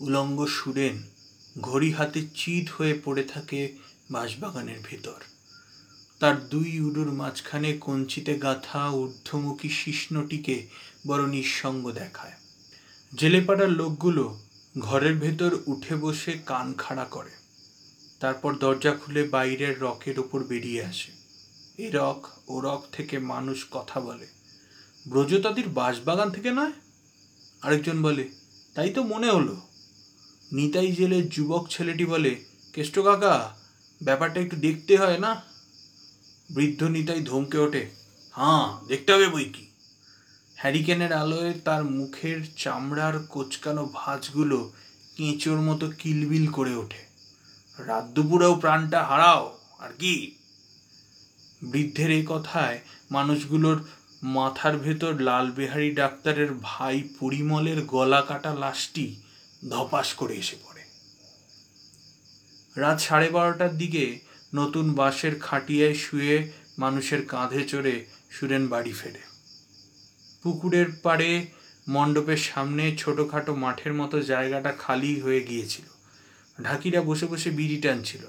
উলঙ্গ সুরেন ঘড়ি হাতে চিত হয়ে পড়ে থাকে বাঁশবাগানের ভেতর। তার দুই উডুর মাঝখানে কঞ্চিতে গাথা ঊর্ধ্বমুখী শিষ্ণটিকে বড় নিঃসঙ্গ দেখায়। জেলেপাড়ার লোকগুলো ঘরের ভেতর উঠে বসে কান খাড়া করে। তারপর দরজা খুলে বাইরের রকের ওপর বেরিয়ে আসে। এ রক ও রক থেকে মানুষ কথা বলে। ব্রজতাদির বাঁশবাগান থেকে নয়? আরেকজন বলে, তাই তো মনে হলো। নিতাই জেলের যুবক ছেলেটি বলে, কেষ্ট কাকা, ব্যাপারটা একটু দেখতে হয় না? বৃদ্ধ নিতাই ধমকে ওঠে হ্যাঁ দেখতে হবে বই কি? হ্যারিকেনের আলোয় তার মুখের চামড়ার কোচকানো ভাঁজগুলো কেঁচোর মতো কিলবিল করে ওঠে। রাত দুপুরেও প্রাণটা হারাও, আর কি? বৃদ্ধের এই কথায় মানুষগুলোর মাথার ভেতর লালবেহারি ডাক্তারের ভাই পরিমলের গলা কাটা লাশটি ধপাস করে এসে পড়ে। রাত সাড়ে বারোটার দিকে নতুন বাসের খাটিয়ায় শুয়ে মানুষের কাঁধে চড়ে সুরেন বাড়ি ফেরে। পুকুরের পাড়ে মণ্ডপের সামনে ছোটোখাটো মাঠের মতো জায়গাটা খালি হয়ে গিয়েছিল। ঢাকিরা বসে বসে বিড়ি টানছিল।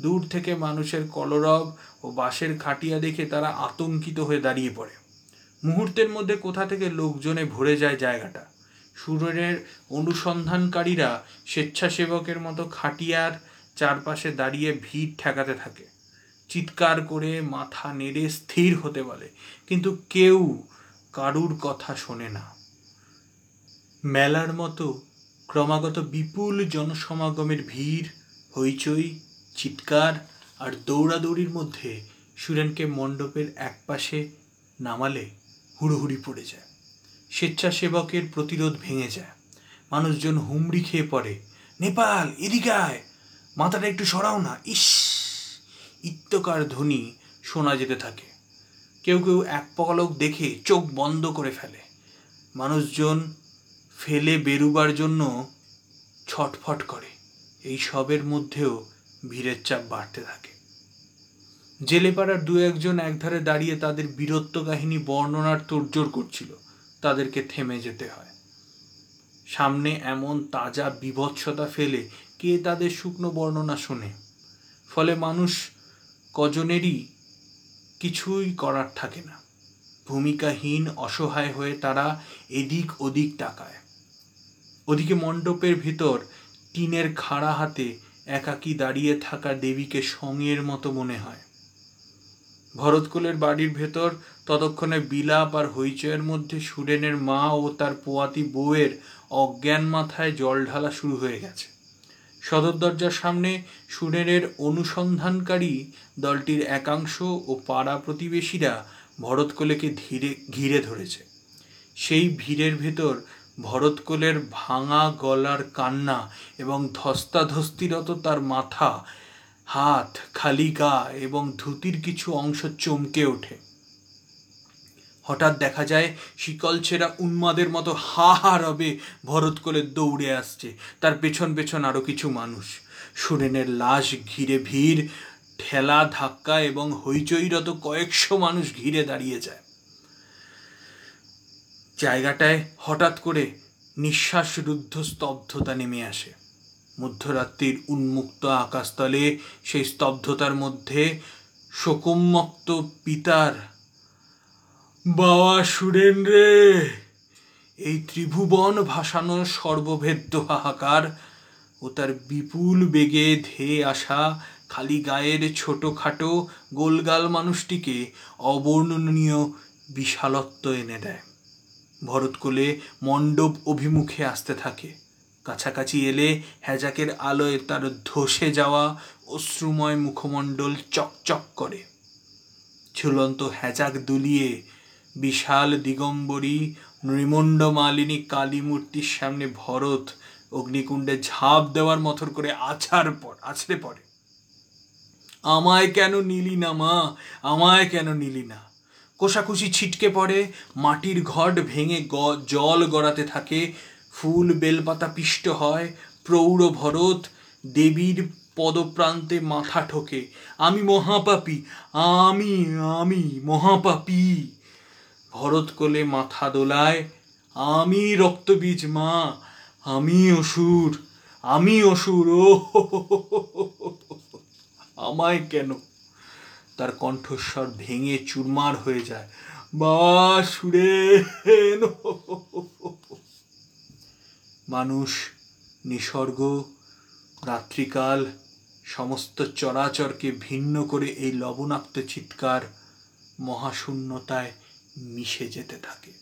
দূর থেকে মানুষের কলরব ও বাঁশের খাটিয়া দেখে তারা আতঙ্কিত হয়ে দাঁড়িয়ে পড়ে। মুহূর্তের মধ্যে কোথা থেকে লোকজনে ভরে যায় জায়গাটা? সুরের অনুসন্ধানকারীরা স্বেচ্ছাসেবকের মতো খাটিয়ার চারপাশে দাঁড়িয়ে ভিড় ঠেকাতে থাকে। চিৎকার করে মাথা নেড়ে স্থির হতে বলে, কিন্তু কেউ কারুর কথা শোনে না। মেলার মতো ক্রমাগত বিপুল জনসমাগমের ভিড়, হইচই, চিৎকার আর দৌড়াদৌড়ির মধ্যে সুরেনকে মণ্ডপের একপাশে নামালে হুড়োহুড়ি পড়ে যায়। স্বেচ্ছাসেবকের প্রতিরোধ ভেঙে যায়। মানুষজন হুমড়ি খেয়ে পড়ে, নেপাল, এদিকে আয়, মাথাটা একটু সরাও না। ইস, ইত্যকার ধ্বনি শোনা যেতে থাকে। কেউ কেউ এক পলক দেখে চোখ বন্ধ করে ফেলে। মানুষজন ফেলে বেরুবার জন্য ছটফট করে। এই সবের মধ্যেও ভিড়ের চাপ বাড়তে থাকে। জেলেপাড়ার দু একজন একধারে দাঁড়িয়ে তাদের বীরত্ব কাহিনী বর্ণনার তোড়জোড় করছিল। তাদেরকে থেমে যেতে হয়। সামনে এমন তাজা বিভৎসতা ফেলে কে তাদের শুকনো বর্ণনা শোনে। ফলে মানুষ কজনেরই কিছুই করার থাকে না। ভূমিকাহীন, অসহায় হয়ে তারা এদিক ওদিক তাকায়। ওদিকে মণ্ডপের ভিতর টিনের খাড়া হাতে একাকি দাঁড়িয়ে থাকা দেবীকে সঙ্গের মতো মনে হয়। ভরতকুলের বাড়ির ভেতর ততক্ষণে বিলাপ আর হইচয়ের মধ্যে সুরেনের মা ও তার পোয়াতি বউয়ের অজ্ঞান মাথায় জল ঢালা শুরু হয়ে গেছে। সদর দরজার সামনে সুরেনের অনুসন্ধানকারী দলটির একাংশ ও পাড়া প্রতিবেশীরা ভরতকোলেকে ধীরে, ঘিরে ধরেছে। সেই ভিড়ের ভেতর ভরতকোলের ভাঙা গলার কান্না এবং ধস্তাধস্তিরত তার মাথা, হাত, খালি গা এবং ধুতির কিছু অংশ চমকে ওঠে। হঠাৎ দেখা যায়, শিকল ছেঁড়া উন্মাদের মতো হা হা রবে ভরত করে দৌড়ে আসছে, তার পেছন পেছন আরও কিছু মানুষ। সুরেনের লাশ ঘিরে ভিড়, ঠেলা ধাক্কা এবং হইচইরত কয়েকশো মানুষ ঘিরে দাঁড়িয়ে যায়। জায়গাটায় হঠাৎ করে নিঃশ্বাস নিঃশ্বাসরুদ্ধ স্তব্ধতা নেমে আসে। মধ্যরাত্রির উন্মুক্ত আকাশতলে সেই স্তব্ধতার মধ্যে শোকোন্মুক্ত পিতার, বাবা সুরেন রে! এই ত্রিভুবন ভাসানো সর্বভেদ্য হাহাকার ও তার বিপুল বেগে ধেয়ে আসা খালি গায়ের ছোটোখাটো গোলগাল মানুষটিকে অবর্ণনীয় বিশালত্ব এনে দেয়। ভরতকুলে মণ্ডপ অভিমুখে আসতে থাকে। কাছাকাছি এলে হ্যাজাকের আলোয় তার ধসে যাওয়া অশ্রুময় মুখমণ্ডল চকচক করে। ঝুলন্ত হ্যাজাক দুলিয়ে বিশাল দিগম্বরী, নৃমণ্ড মালিনী কালী মূর্তির সামনে ভরত অগ্নিকুণ্ডে ঝাঁপ দেওয়ার মতন করে আছার পর আছড়ে পড়ে। আমায় কেন নিলি না মা? আমায় কেন নিলি না? কোষাকুষি ছিটকে পড়ে, মাটির ঘট ভেঙে গ- জল গড়াতে থাকে, ফুল বেলপাতা পিষ্ট হয়, প্রৌঢ় ভরত দেবীর পদপ্রান্তে মাথা ঠোকে, আমি মহাপাপী, আমি আমি মহাপাপী ভরত কোলে মাথা দোলায়, আমি রক্তবীজ মা, আমি অসুর আমি অসুর ও। আমায় কেন তার কণ্ঠস্বর ভেঙে চুরমার হয়ে যায়। মা, সুরে মানুষ, নিসর্গ, রাত্রিকাল, সমস্ত চরাচরকে ভিন্ন করে এই লবণাক্ত চিৎকার মহাশূন্যতায় মিশে যেতে থাকে।